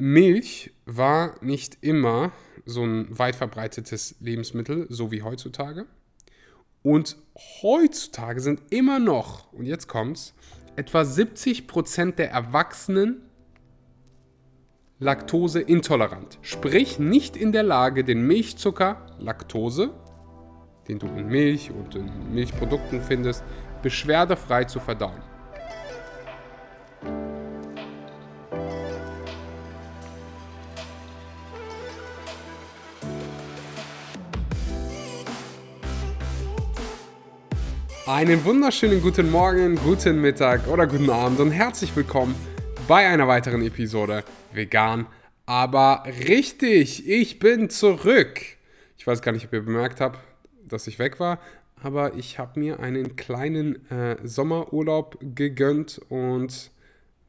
Milch war nicht immer so ein weit verbreitetes Lebensmittel, so wie heutzutage. Und heutzutage sind immer noch, und jetzt kommt's, etwa 70% der Erwachsenen laktoseintolerant. Sprich, nicht in der Lage, den Milchzucker Laktose, den du in Milch und in Milchprodukten findest, beschwerdefrei zu verdauen. Einen wunderschönen guten Morgen, guten Mittag oder guten Abend und herzlich willkommen bei einer weiteren Episode Vegan, aber richtig, ich bin zurück. Ich weiß gar nicht, ob ihr bemerkt habt, dass ich weg war, aber ich habe mir einen kleinen äh, Sommerurlaub gegönnt und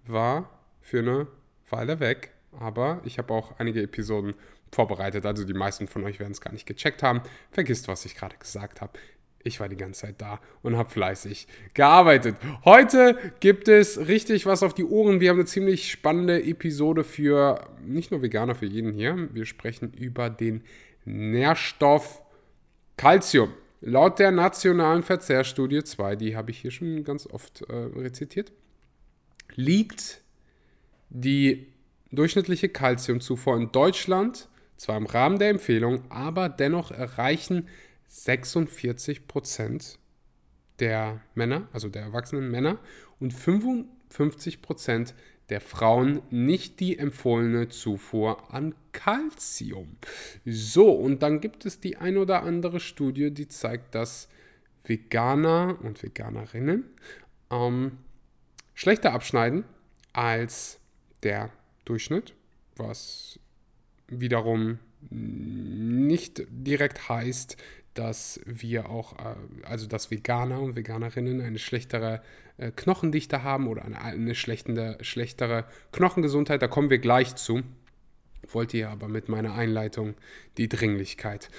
war für eine Weile weg. Aber ich habe auch einige Episoden vorbereitet, also die meisten von euch werden es gar nicht gecheckt haben. Vergisst, was ich gerade gesagt habe. Ich war die ganze Zeit da und habe fleißig gearbeitet. Heute gibt es richtig was auf die Ohren. Wir haben eine ziemlich spannende Episode für nicht nur Veganer, für jeden hier. Wir sprechen über den Nährstoff Calcium. Laut der nationalen Verzehrstudie 2, die habe ich hier schon ganz oft äh, rezitiert, liegt die durchschnittliche Calciumzufuhr in Deutschland zwar im Rahmen der Empfehlung, aber dennoch erreichen 46 Prozent der Männer, also der erwachsenen Männer, und 55 Prozent der Frauen nicht die empfohlene Zufuhr an Kalzium. So, und dann gibt es die ein oder andere Studie, die zeigt, dass Veganer und Veganerinnen ähm, schlechter abschneiden als der Durchschnitt, was wiederum nicht direkt heißt, dass wir auch, äh, also dass Veganer und Veganerinnen eine schlechtere äh, Knochendichte haben oder eine, eine schlechtere, schlechtere Knochengesundheit. Da kommen wir gleich zu. Wollte ihr aber mit meiner Einleitung die Dringlichkeit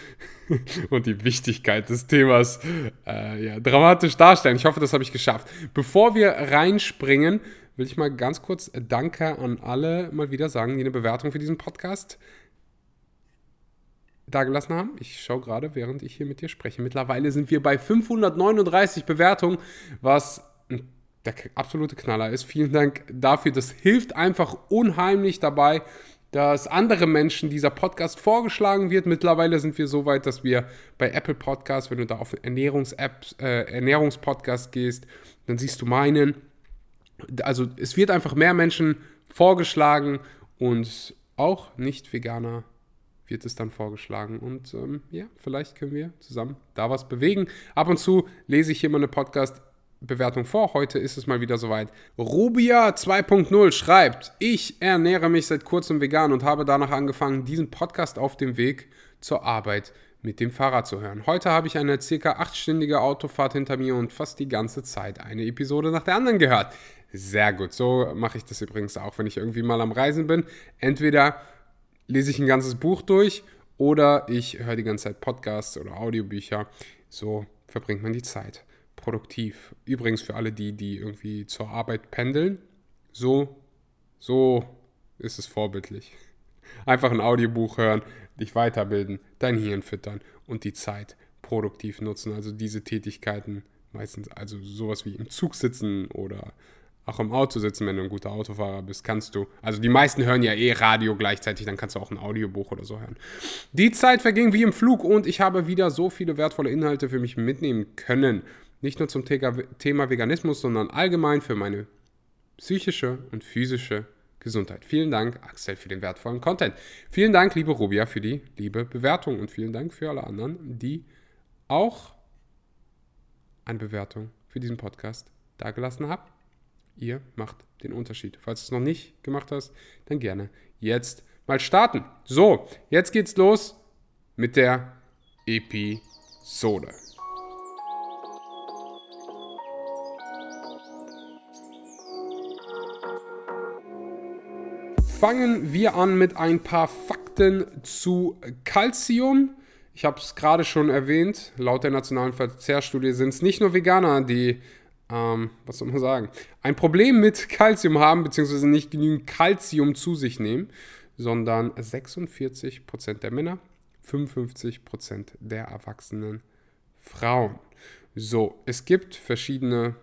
und die Wichtigkeit des Themas äh, ja, dramatisch darstellen. Ich hoffe, das habe ich geschafft. Bevor wir reinspringen, will ich mal ganz kurz Danke an alle mal wieder sagen, die eine Bewertung für diesen Podcast dagelassen haben. Ich schaue gerade, während ich hier mit dir spreche. Mittlerweile sind wir bei 539 Bewertungen, was der absolute Knaller ist. Vielen Dank dafür. Das hilft einfach unheimlich dabei, dass andere Menschen dieser Podcast vorgeschlagen wird. Mittlerweile sind wir so weit, dass wir bei Apple Podcasts, wenn du da auf Ernährungs-Apps, äh, Ernährungspodcast gehst, dann siehst du meinen. Also es wird einfach mehr Menschen vorgeschlagen und auch Nicht-Veganer wird es dann vorgeschlagen. Und ähm, ja, vielleicht können wir zusammen da was bewegen. Ab und zu lese ich hier mal eine Podcast-Bewertung vor. Heute ist es mal wieder soweit. Rubia 2.0 schreibt, ich ernähre mich seit kurzem vegan und habe danach angefangen, diesen Podcast auf dem Weg zur Arbeit mit dem Fahrrad zu hören. Heute habe ich eine circa achtstündige Autofahrt hinter mir und fast die ganze Zeit eine Episode nach der anderen gehört. Sehr gut, so mache ich das übrigens auch, wenn ich irgendwie mal am Reisen bin. Entweder lese ich ein ganzes Buch durch oder ich höre die ganze Zeit Podcasts oder Audiobücher. So verbringt man die Zeit. Produktiv. Übrigens für alle die, die irgendwie zur Arbeit pendeln, so, so ist es vorbildlich. Einfach ein Audiobuch hören, dich weiterbilden, dein Hirn füttern und die Zeit produktiv nutzen. Also diese Tätigkeiten meistens, also sowas wie im Zug sitzen oder auch im Auto sitzen, wenn du ein guter Autofahrer bist, kannst du. Also die meisten hören ja eh Radio gleichzeitig, dann kannst du auch ein Audiobuch oder so hören. Die Zeit verging wie im Flug und ich habe wieder so viele wertvolle Inhalte für mich mitnehmen können. Nicht nur zum Thema Veganismus, sondern allgemein für meine psychische und physische Gesundheit. Vielen Dank, Axel, für den wertvollen Content. Vielen Dank, liebe Rubia, für die liebe Bewertung und vielen Dank für alle anderen, die auch eine Bewertung für diesen Podcast dagelassen haben. Ihr macht den Unterschied. Falls du es noch nicht gemacht hast, dann gerne jetzt mal starten. So, jetzt geht's los mit der Episode. Fangen wir an mit ein paar Fakten zu Calcium. Ich habe es gerade schon erwähnt, laut der nationalen Verzehrstudie sind es nicht nur Veganer, die ähm, was soll man sagen, ein Problem mit Kalzium haben, beziehungsweise nicht genügend Kalzium zu sich nehmen, sondern 46% der Männer, 55% der erwachsenen Frauen. So, es gibt verschiedene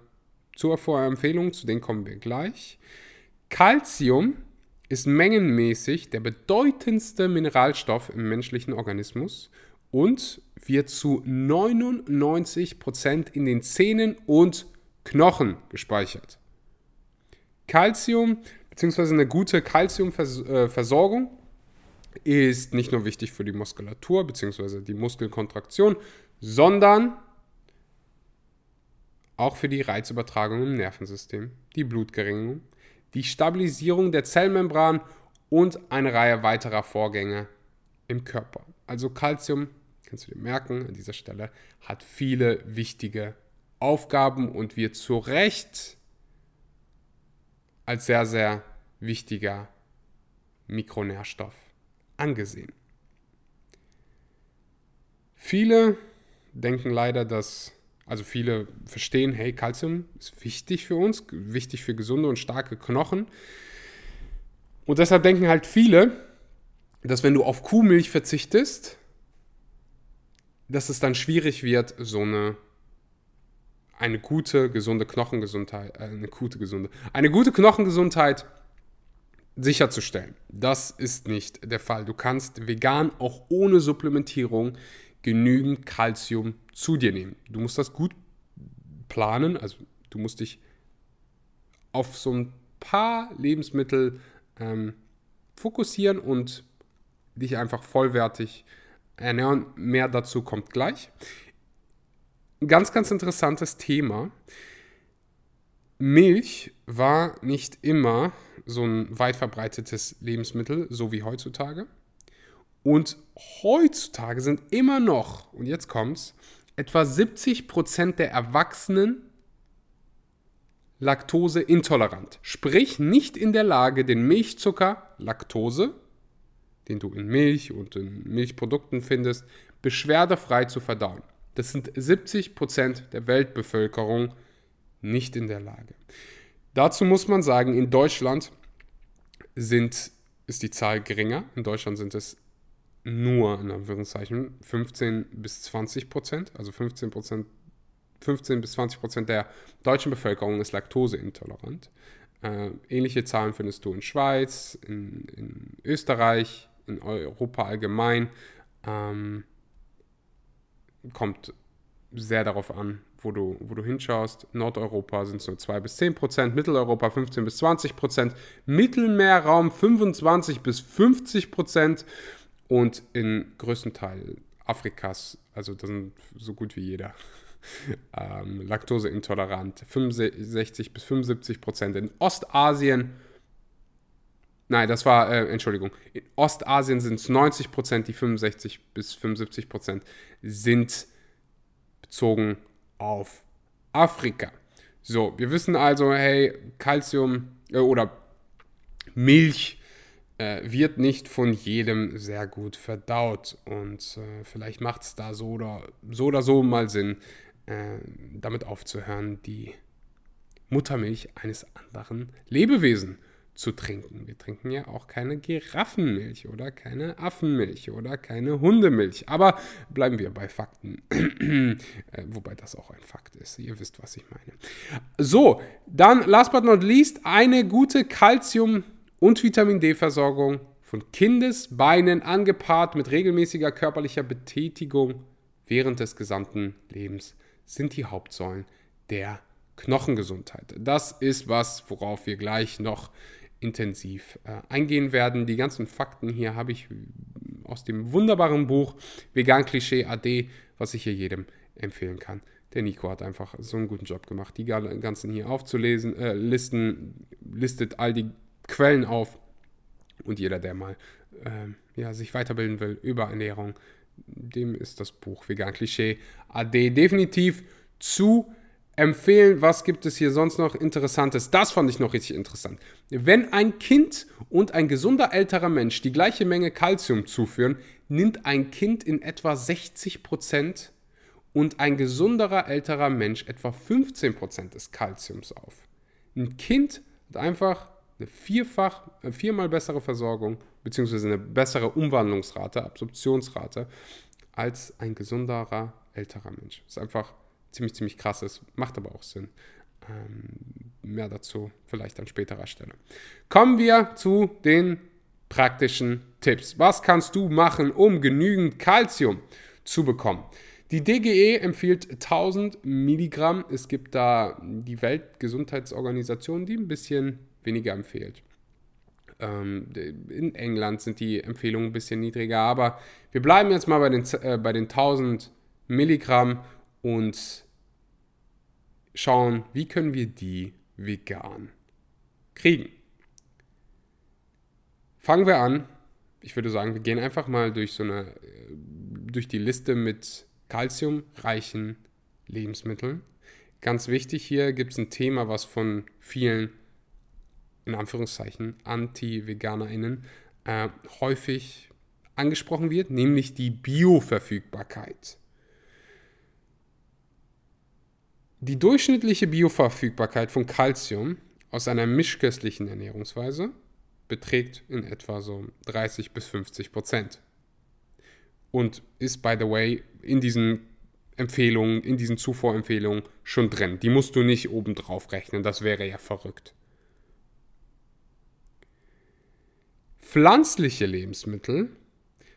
Zuervorempfehlungen, zu denen kommen wir gleich. Calcium ist mengenmäßig der bedeutendste Mineralstoff im menschlichen Organismus und wird zu 99% in den Zähnen und Knochen gespeichert. Calcium bzw. eine gute Calciumversorgung ist nicht nur wichtig für die Muskulatur bzw. die Muskelkontraktion, sondern auch für die Reizübertragung im Nervensystem, die Blutgeringung, die Stabilisierung der Zellmembran und eine Reihe weiterer Vorgänge im Körper. Also Calcium, kannst du dir merken, an dieser Stelle hat viele wichtige Aufgaben und wird zu Recht als sehr, sehr wichtiger Mikronährstoff angesehen. Viele denken leider, dass, also viele verstehen, hey, Kalzium ist wichtig für uns, wichtig für gesunde und starke Knochen. Und deshalb denken halt viele, dass wenn du auf Kuhmilch verzichtest, dass es dann schwierig wird, so eine eine gute, gesunde Knochengesundheit, äh, eine gute, gesunde, eine gute Knochengesundheit sicherzustellen. Das ist nicht der Fall. Du kannst vegan auch ohne Supplementierung genügend Kalzium zu dir nehmen. Du musst das gut planen, also du musst dich auf so ein paar Lebensmittel ähm, fokussieren und dich einfach vollwertig ernähren. Mehr dazu kommt gleich. Ganz, ganz interessantes Thema. Milch war nicht immer so ein weit verbreitetes Lebensmittel, so wie heutzutage. Und heutzutage sind immer noch, und jetzt kommt's, etwa 70% der Erwachsenen Laktose intolerant. Sprich, nicht in der Lage, den Milchzucker Laktose, den du in Milch und in Milchprodukten findest, beschwerdefrei zu verdauen. Das sind 70 Prozent der Weltbevölkerung nicht in der Lage. Dazu muss man sagen, in Deutschland sind, ist die Zahl geringer. In Deutschland sind es nur, in Anführungszeichen, 15 bis 20 Prozent. Also 15 Prozent 15 bis 20 Prozent der deutschen Bevölkerung ist laktoseintolerant. Äh, ähnliche Zahlen findest du in Schweiz, in, in Österreich, in Europa allgemein. Ähm, kommt sehr darauf an, wo du, wo du hinschaust. Nordeuropa sind es nur 2 bis 10 Prozent, Mitteleuropa 15 bis 20 Prozent, Mittelmeerraum 25 bis 50 Prozent und in größten Teil Afrikas, also das sind so gut wie jeder, ähm, laktoseintolerant, 65 bis 75 Prozent. In Ostasien Nein, das war, äh, Entschuldigung, in Ostasien sind es 90 Prozent, die 65 bis 75 Prozent sind bezogen auf Afrika. So, wir wissen also, hey, Calcium äh, oder Milch äh, wird nicht von jedem sehr gut verdaut und äh, vielleicht macht es da so oder, so oder so mal Sinn, äh, damit aufzuhören, die Muttermilch eines anderen Lebewesen zu trinken. Wir trinken ja auch keine Giraffenmilch oder keine Affenmilch oder keine Hundemilch. Aber bleiben wir bei Fakten. Äh, wobei das auch ein Fakt ist. Ihr wisst, was ich meine. So, dann last but not least eine gute Kalzium- und Vitamin D-Versorgung von Kindesbeinen angepaart mit regelmäßiger körperlicher Betätigung während des gesamten Lebens sind die Hauptsäulen der Knochengesundheit. Das ist was, worauf wir gleich noch intensiv äh, eingehen werden. Die ganzen Fakten hier habe ich aus dem wunderbaren Buch Vegan Klischee AD, was ich hier jedem empfehlen kann. Der Nico hat einfach so einen guten Job gemacht, die ganzen hier aufzulesen, äh, listen, listet all die Quellen auf und jeder, der mal äh, ja, sich weiterbilden will über Ernährung, dem ist das Buch Vegan Klischee AD definitiv zu empfehlen. Was gibt es hier sonst noch Interessantes? Das fand ich noch richtig interessant. Wenn ein Kind und ein gesunder älterer Mensch die gleiche Menge Kalzium zuführen, nimmt ein Kind in etwa 60% und ein gesunderer älterer Mensch etwa 15% des Kalziums auf. Ein Kind hat einfach eine vierfach, äh, viermal bessere Versorgung bzw. eine bessere Umwandlungsrate, Absorptionsrate als ein gesunderer älterer Mensch. Das ist einfach ziemlich, ziemlich krass ist, macht aber auch Sinn. Ähm, mehr dazu vielleicht an späterer Stelle. Kommen wir zu den praktischen Tipps. Was kannst du machen, um genügend Kalzium zu bekommen? Die DGE empfiehlt 1000 Milligramm. Es gibt da die Weltgesundheitsorganisation, die ein bisschen weniger empfiehlt. Ähm, in England sind die Empfehlungen ein bisschen niedriger, aber wir bleiben jetzt mal bei den, äh, bei den 1000 Milligramm und schauen, wie können wir die vegan kriegen. Fangen wir an. Ich würde sagen, wir gehen einfach mal durch so eine äh, durch die Liste mit kalziumreichen Lebensmitteln. Ganz wichtig hier gibt es ein Thema, was von vielen in Anführungszeichen Anti-VeganerInnen äh, häufig angesprochen wird, nämlich die Bioverfügbarkeit. Die durchschnittliche Bioverfügbarkeit von Kalzium aus einer mischköstlichen Ernährungsweise beträgt in etwa so 30 bis 50 Prozent. Und ist, by the way, in diesen Empfehlungen, in diesen Zufuhrempfehlungen schon drin. Die musst du nicht obendrauf rechnen, das wäre ja verrückt. Pflanzliche Lebensmittel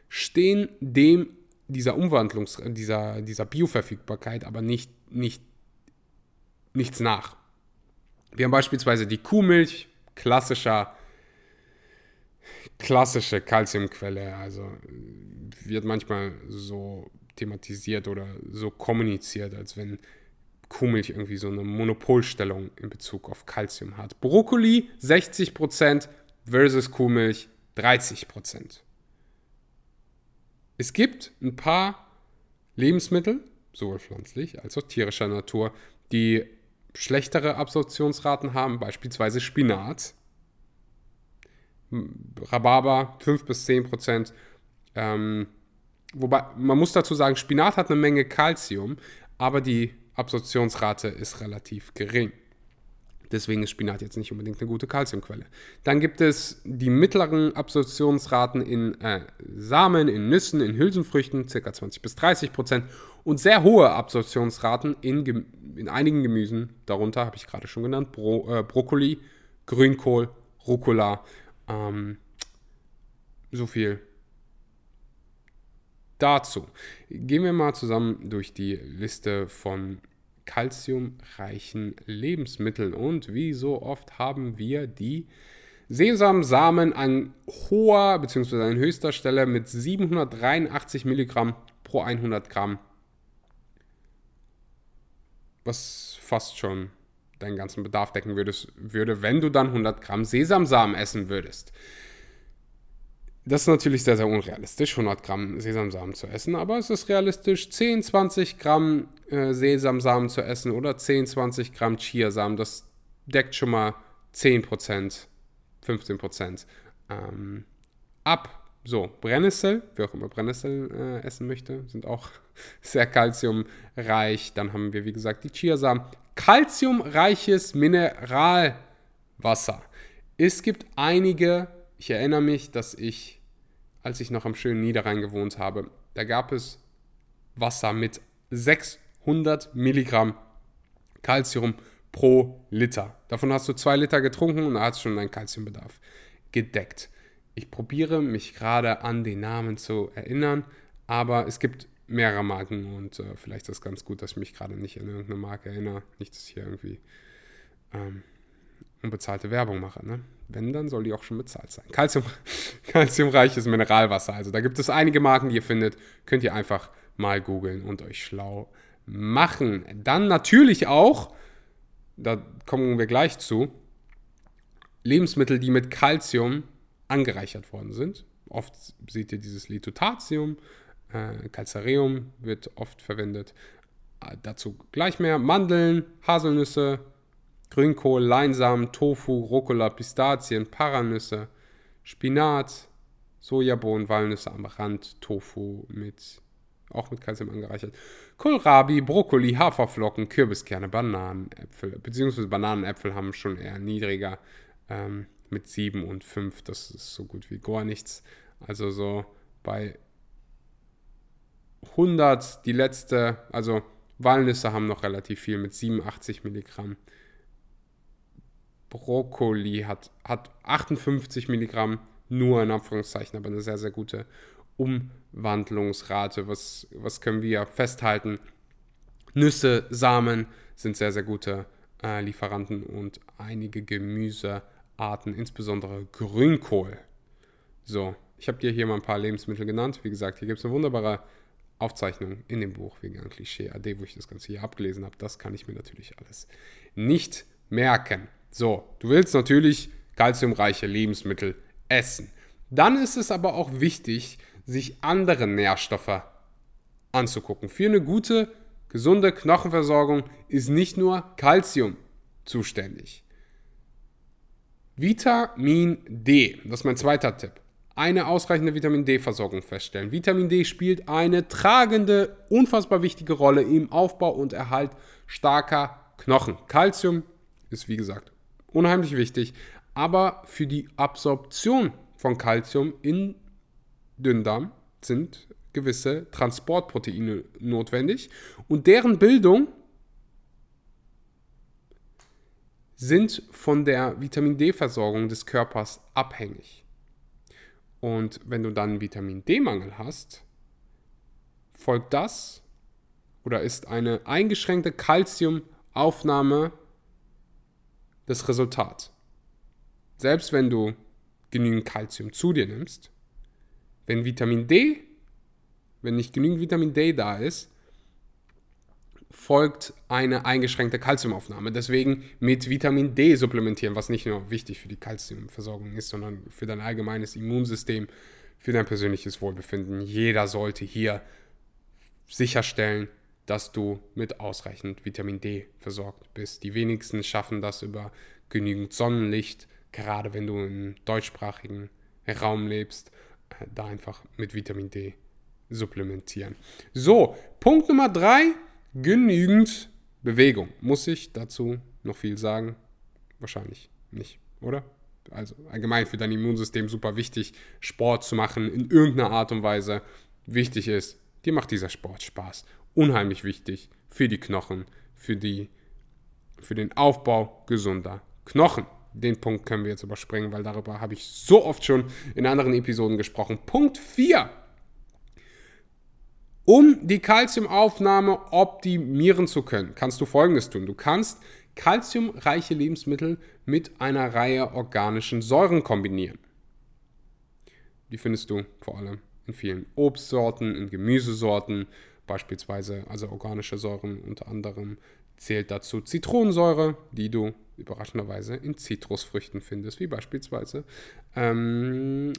stehen dem dieser Umwandlungs-, dieser, dieser Bioverfügbarkeit aber nicht, nicht, nichts nach. Wir haben beispielsweise die Kuhmilch, klassischer, klassische Kalziumquelle, also wird manchmal so thematisiert oder so kommuniziert, als wenn Kuhmilch irgendwie so eine Monopolstellung in Bezug auf Kalzium hat. Brokkoli 60% versus Kuhmilch 30 Prozent. Es gibt ein paar Lebensmittel, sowohl pflanzlich als auch tierischer Natur, die schlechtere Absorptionsraten haben, beispielsweise Spinat. Rhabarber 5 bis 10 Prozent. Ähm, wobei man muss dazu sagen, Spinat hat eine Menge Kalzium, aber die Absorptionsrate ist relativ gering. Deswegen ist Spinat jetzt nicht unbedingt eine gute Kalziumquelle. Dann gibt es die mittleren Absorptionsraten in äh, Samen, in Nüssen, in Hülsenfrüchten, ca. 20 bis 30 Prozent. Und sehr hohe Absorptionsraten in, in einigen Gemüsen, darunter habe ich gerade schon genannt, Bro, äh, Brokkoli, Grünkohl, Rucola. Ähm, so viel dazu. Gehen wir mal zusammen durch die Liste von kalziumreichen Lebensmitteln. Und wie so oft haben wir die Sesamsamen an hoher bzw. an höchster Stelle mit 783 Milligramm pro 100 Gramm. Was fast schon deinen ganzen Bedarf decken würdest, würde, wenn du dann 100 Gramm Sesamsamen essen würdest. Das ist natürlich sehr, sehr unrealistisch, 100 Gramm Sesamsamen zu essen, aber es ist realistisch, 10, 20 Gramm äh, Sesamsamen zu essen oder 10, 20 Gramm Chiasamen. Das deckt schon mal 10 Prozent, 15 Prozent ähm, ab. So, Brennnessel, wer auch immer Brennnessel äh, essen möchte, sind auch sehr kalziumreich. Dann haben wir, wie gesagt, die Chiasamen. Kalziumreiches Mineralwasser. Es gibt einige ich erinnere mich, dass ich, als ich noch am schönen Niederrhein gewohnt habe, da gab es Wasser mit 600 Milligramm Calcium pro Liter. Davon hast du zwei Liter getrunken und da hast du schon deinen Calciumbedarf gedeckt. Ich probiere mich gerade an den Namen zu erinnern, aber es gibt mehrere Marken und äh, vielleicht ist es ganz gut, dass ich mich gerade nicht an irgendeine Marke erinnere. Nicht, dass ich hier irgendwie ähm, unbezahlte Werbung mache. Ne? Wenn, dann soll die auch schon bezahlt sein. Calcium, calciumreiches Mineralwasser. Also da gibt es einige Marken, die ihr findet. Könnt ihr einfach mal googeln und euch schlau machen. Dann natürlich auch, da kommen wir gleich zu, Lebensmittel, die mit Calcium angereichert worden sind. Oft seht ihr dieses Lithotatium, äh, Calcareum wird oft verwendet. Äh, dazu gleich mehr. Mandeln, Haselnüsse, Grünkohl, Leinsamen, Tofu, Rucola, Pistazien, Paranüsse, Spinat, Sojabohnen, Walnüsse am Rand, Tofu mit auch mit Kalzium angereichert. Kohlrabi, Brokkoli, Haferflocken, Kürbiskerne, Bananenäpfel, beziehungsweise Bananenäpfel haben schon eher niedriger ähm, mit 7 und 5. Das ist so gut wie gar nichts. Also so bei 100 die letzte, also Walnüsse haben noch relativ viel mit 87 Milligramm. Brokkoli hat, hat 58 Milligramm, nur in Anführungszeichen, aber eine sehr, sehr gute Umwandlungsrate. Was, was können wir festhalten? Nüsse, Samen sind sehr, sehr gute äh, Lieferanten und einige Gemüsearten, insbesondere Grünkohl. So, ich habe dir hier mal ein paar Lebensmittel genannt. Wie gesagt, hier gibt es eine wunderbare Aufzeichnung in dem Buch Vegan Klischee AD, wo ich das Ganze hier abgelesen habe. Das kann ich mir natürlich alles nicht merken. So, du willst natürlich kalziumreiche Lebensmittel essen. Dann ist es aber auch wichtig, sich andere Nährstoffe anzugucken. Für eine gute, gesunde Knochenversorgung ist nicht nur Kalzium zuständig. Vitamin D, das ist mein zweiter Tipp. Eine ausreichende Vitamin D-Versorgung feststellen. Vitamin D spielt eine tragende, unfassbar wichtige Rolle im Aufbau und Erhalt starker Knochen. Kalzium ist wie gesagt unheimlich wichtig, aber für die Absorption von Kalzium in Dünndarm sind gewisse Transportproteine notwendig und deren Bildung sind von der Vitamin D-Versorgung des Körpers abhängig. Und wenn du dann Vitamin D-Mangel hast, folgt das oder ist eine eingeschränkte Kalziumaufnahme das Resultat. Selbst wenn du genügend Kalzium zu dir nimmst, wenn Vitamin D, wenn nicht genügend Vitamin D da ist, folgt eine eingeschränkte Kalziumaufnahme. Deswegen mit Vitamin D supplementieren, was nicht nur wichtig für die Kalziumversorgung ist, sondern für dein allgemeines Immunsystem, für dein persönliches Wohlbefinden. Jeder sollte hier sicherstellen, dass du mit ausreichend Vitamin D versorgt bist. Die wenigsten schaffen das über genügend Sonnenlicht, gerade wenn du im deutschsprachigen Raum lebst, äh, da einfach mit Vitamin D supplementieren. So, Punkt Nummer drei, genügend Bewegung. Muss ich dazu noch viel sagen? Wahrscheinlich nicht, oder? Also allgemein für dein Immunsystem super wichtig, Sport zu machen in irgendeiner Art und Weise. Wichtig ist, dir macht dieser Sport Spaß. Unheimlich wichtig für die Knochen, für, die, für den Aufbau gesunder Knochen. Den Punkt können wir jetzt überspringen, weil darüber habe ich so oft schon in anderen Episoden gesprochen. Punkt 4. Um die Kalziumaufnahme optimieren zu können, kannst du folgendes tun. Du kannst kalziumreiche Lebensmittel mit einer Reihe organischen Säuren kombinieren. Die findest du vor allem in vielen Obstsorten, in Gemüsesorten, beispielsweise also organische Säuren unter anderem zählt dazu Zitronensäure, die du überraschenderweise in Zitrusfrüchten findest, wie beispielsweise ähm,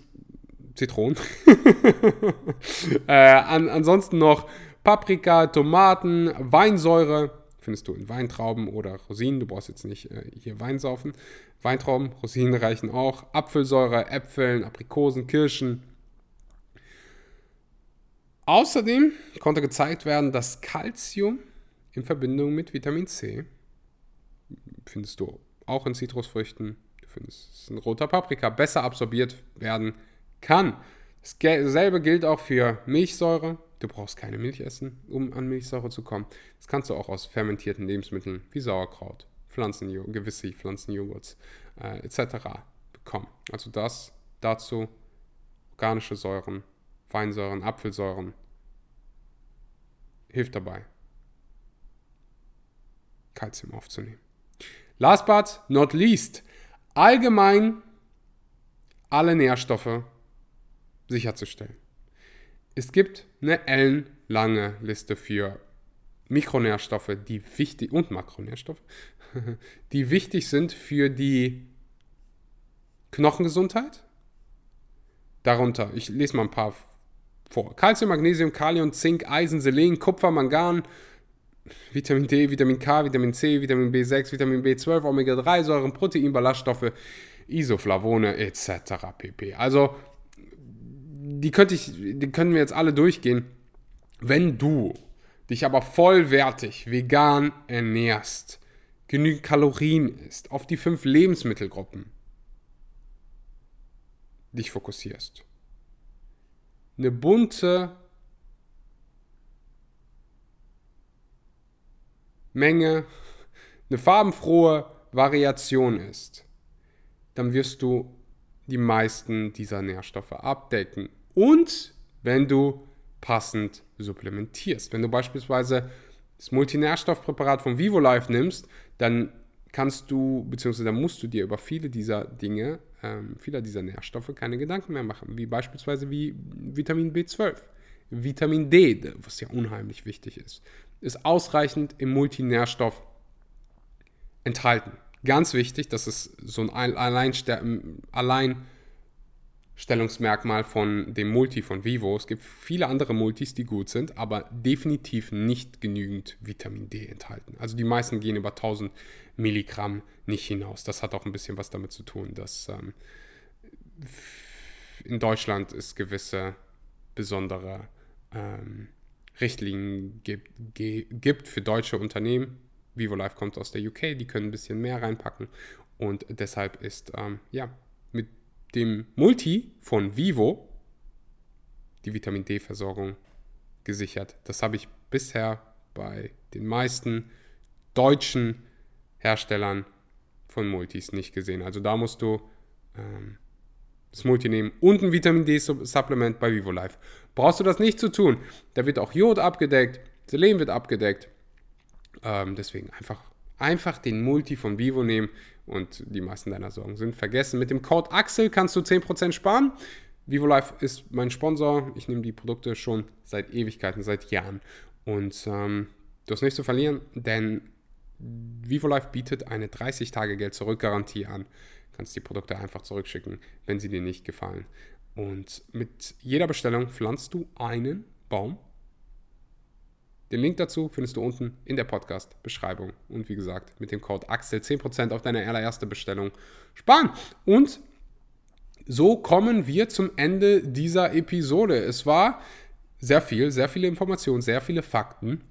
Zitronen. äh, an, ansonsten noch Paprika, Tomaten, Weinsäure findest du in Weintrauben oder Rosinen. Du brauchst jetzt nicht äh, hier Wein saufen. Weintrauben, Rosinen reichen auch. Apfelsäure, Äpfeln, Aprikosen, Kirschen. Außerdem konnte gezeigt werden, dass Calcium in Verbindung mit Vitamin C findest du auch in Zitrusfrüchten, du findest es in roter Paprika, besser absorbiert werden kann. Dasselbe gilt auch für Milchsäure. Du brauchst keine Milch essen, um an Milchsäure zu kommen. Das kannst du auch aus fermentierten Lebensmitteln wie Sauerkraut, Pflanzenjo gewisse Pflanzenjoghurts äh, etc. bekommen. Also das dazu organische Säuren, Weinsäuren, Apfelsäuren hilft dabei, Kalzium aufzunehmen. Last but not least, allgemein alle Nährstoffe sicherzustellen. Es gibt eine ellenlange Liste für Mikronährstoffe, die wichtig und Makronährstoffe, die wichtig sind für die Knochengesundheit. Darunter, ich lese mal ein paar vor. Calcium, Magnesium, Kalium, Zink, Eisen, Selen, Kupfer, Mangan, Vitamin D, Vitamin K, Vitamin C, Vitamin B6, Vitamin B12, Omega-3-Säuren, Protein, Ballaststoffe, Isoflavone etc. pp. Also die, könnte ich, die können wir jetzt alle durchgehen. Wenn du dich aber vollwertig vegan ernährst, genügend Kalorien isst, auf die fünf Lebensmittelgruppen dich fokussierst, eine bunte Menge, eine farbenfrohe Variation ist, dann wirst du die meisten dieser Nährstoffe abdecken. Und wenn du passend supplementierst. Wenn du beispielsweise das Multinährstoffpräparat von VivoLife nimmst, dann kannst du, beziehungsweise dann musst du dir über viele dieser Dinge, ähm, vieler dieser Nährstoffe keine Gedanken mehr machen, wie beispielsweise wie Vitamin B12. Vitamin D, was ja unheimlich wichtig ist, ist ausreichend im Multinährstoff enthalten. Ganz wichtig, das ist so ein Alleinstellungsmerkmal von dem Multi von Vivo. Es gibt viele andere Multis, die gut sind, aber definitiv nicht genügend Vitamin D enthalten. Also die meisten gehen über 1000 Milligramm nicht hinaus. Das hat auch ein bisschen was damit zu tun, dass ähm, in Deutschland es gewisse besondere ähm, Richtlinien gibt, gibt für deutsche Unternehmen, Vivo Life kommt aus der UK, die können ein bisschen mehr reinpacken. Und deshalb ist ähm, ja dem Multi von Vivo die Vitamin D-Versorgung gesichert. Das habe ich bisher bei den meisten deutschen Herstellern von Multis nicht gesehen. Also da musst du ähm, das Multi nehmen und ein Vitamin D-Supplement bei Vivo Life. Brauchst du das nicht zu tun, da wird auch Jod abgedeckt, Selen wird abgedeckt ähm, deswegen einfach, einfach den Multi von Vivo nehmen und die meisten deiner Sorgen sind vergessen. Mit dem Code Axel kannst du 10% sparen. Vivo Life ist mein Sponsor. Ich nehme die Produkte schon seit Ewigkeiten, seit Jahren. Und ähm, du hast nichts zu verlieren, denn Vivo Life bietet eine 30-Tage-Geld-Zurück-Garantie an. Du kannst die Produkte einfach zurückschicken, wenn sie dir nicht gefallen. Und mit jeder Bestellung pflanzt du einen Baum den Link dazu findest du unten in der Podcast-Beschreibung. Und wie gesagt, mit dem Code Axel 10% auf deine allererste Bestellung sparen. Und so kommen wir zum Ende dieser Episode. Es war sehr viel, sehr viele Informationen, sehr viele Fakten.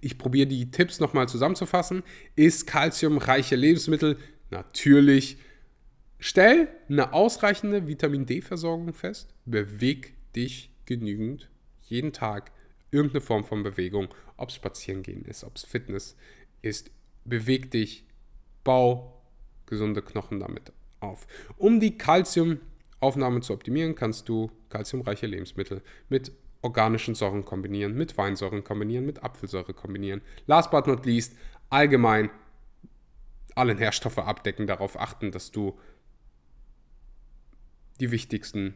Ich probiere die Tipps nochmal zusammenzufassen. Ist kalziumreiche Lebensmittel natürlich. Stell eine ausreichende Vitamin D-Versorgung fest. Beweg dich genügend jeden Tag irgendeine Form von Bewegung, ob es Spazierengehen ist, ob es Fitness ist, beweg dich, bau gesunde Knochen damit auf. Um die Kalziumaufnahme zu optimieren, kannst du kalziumreiche Lebensmittel mit organischen Säuren kombinieren, mit Weinsäuren kombinieren, mit Apfelsäure kombinieren. Last but not least, allgemein alle Nährstoffe abdecken, darauf achten, dass du die wichtigsten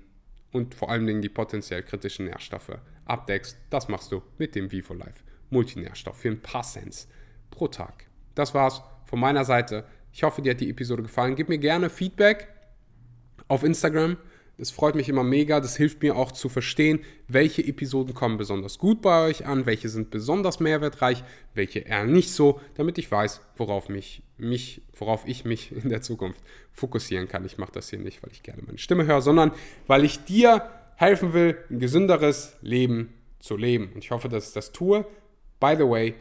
und vor allen Dingen die potenziell kritischen Nährstoffe abdeckst. Das machst du mit dem VivoLife Multinährstoff für ein paar Cents pro Tag. Das war's von meiner Seite. Ich hoffe, dir hat die Episode gefallen. Gib mir gerne Feedback auf Instagram. Das freut mich immer mega. Das hilft mir auch zu verstehen, welche Episoden kommen besonders gut bei euch an, welche sind besonders mehrwertreich, welche eher nicht so, damit ich weiß, worauf, mich, mich, worauf ich mich in der Zukunft fokussieren kann. Ich mache das hier nicht, weil ich gerne meine Stimme höre, sondern weil ich dir helfen will, ein gesünderes Leben zu leben. Und ich hoffe, dass ich das tue. By the way,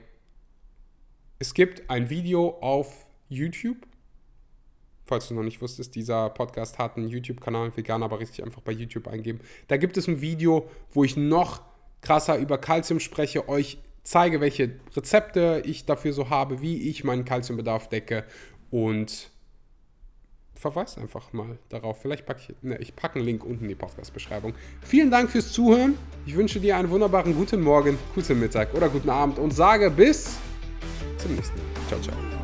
es gibt ein Video auf YouTube falls du noch nicht wusstest, dieser Podcast hat einen YouTube-Kanal, vegan, aber richtig einfach bei YouTube eingeben. Da gibt es ein Video, wo ich noch krasser über Kalzium spreche, euch zeige, welche Rezepte ich dafür so habe, wie ich meinen Kalziumbedarf decke und verweise einfach mal darauf. Vielleicht packe ich, ne, ich packe einen Link unten in die Podcast-Beschreibung. Vielen Dank fürs Zuhören. Ich wünsche dir einen wunderbaren guten Morgen, guten Mittag oder guten Abend und sage bis zum nächsten Mal. Ciao, ciao.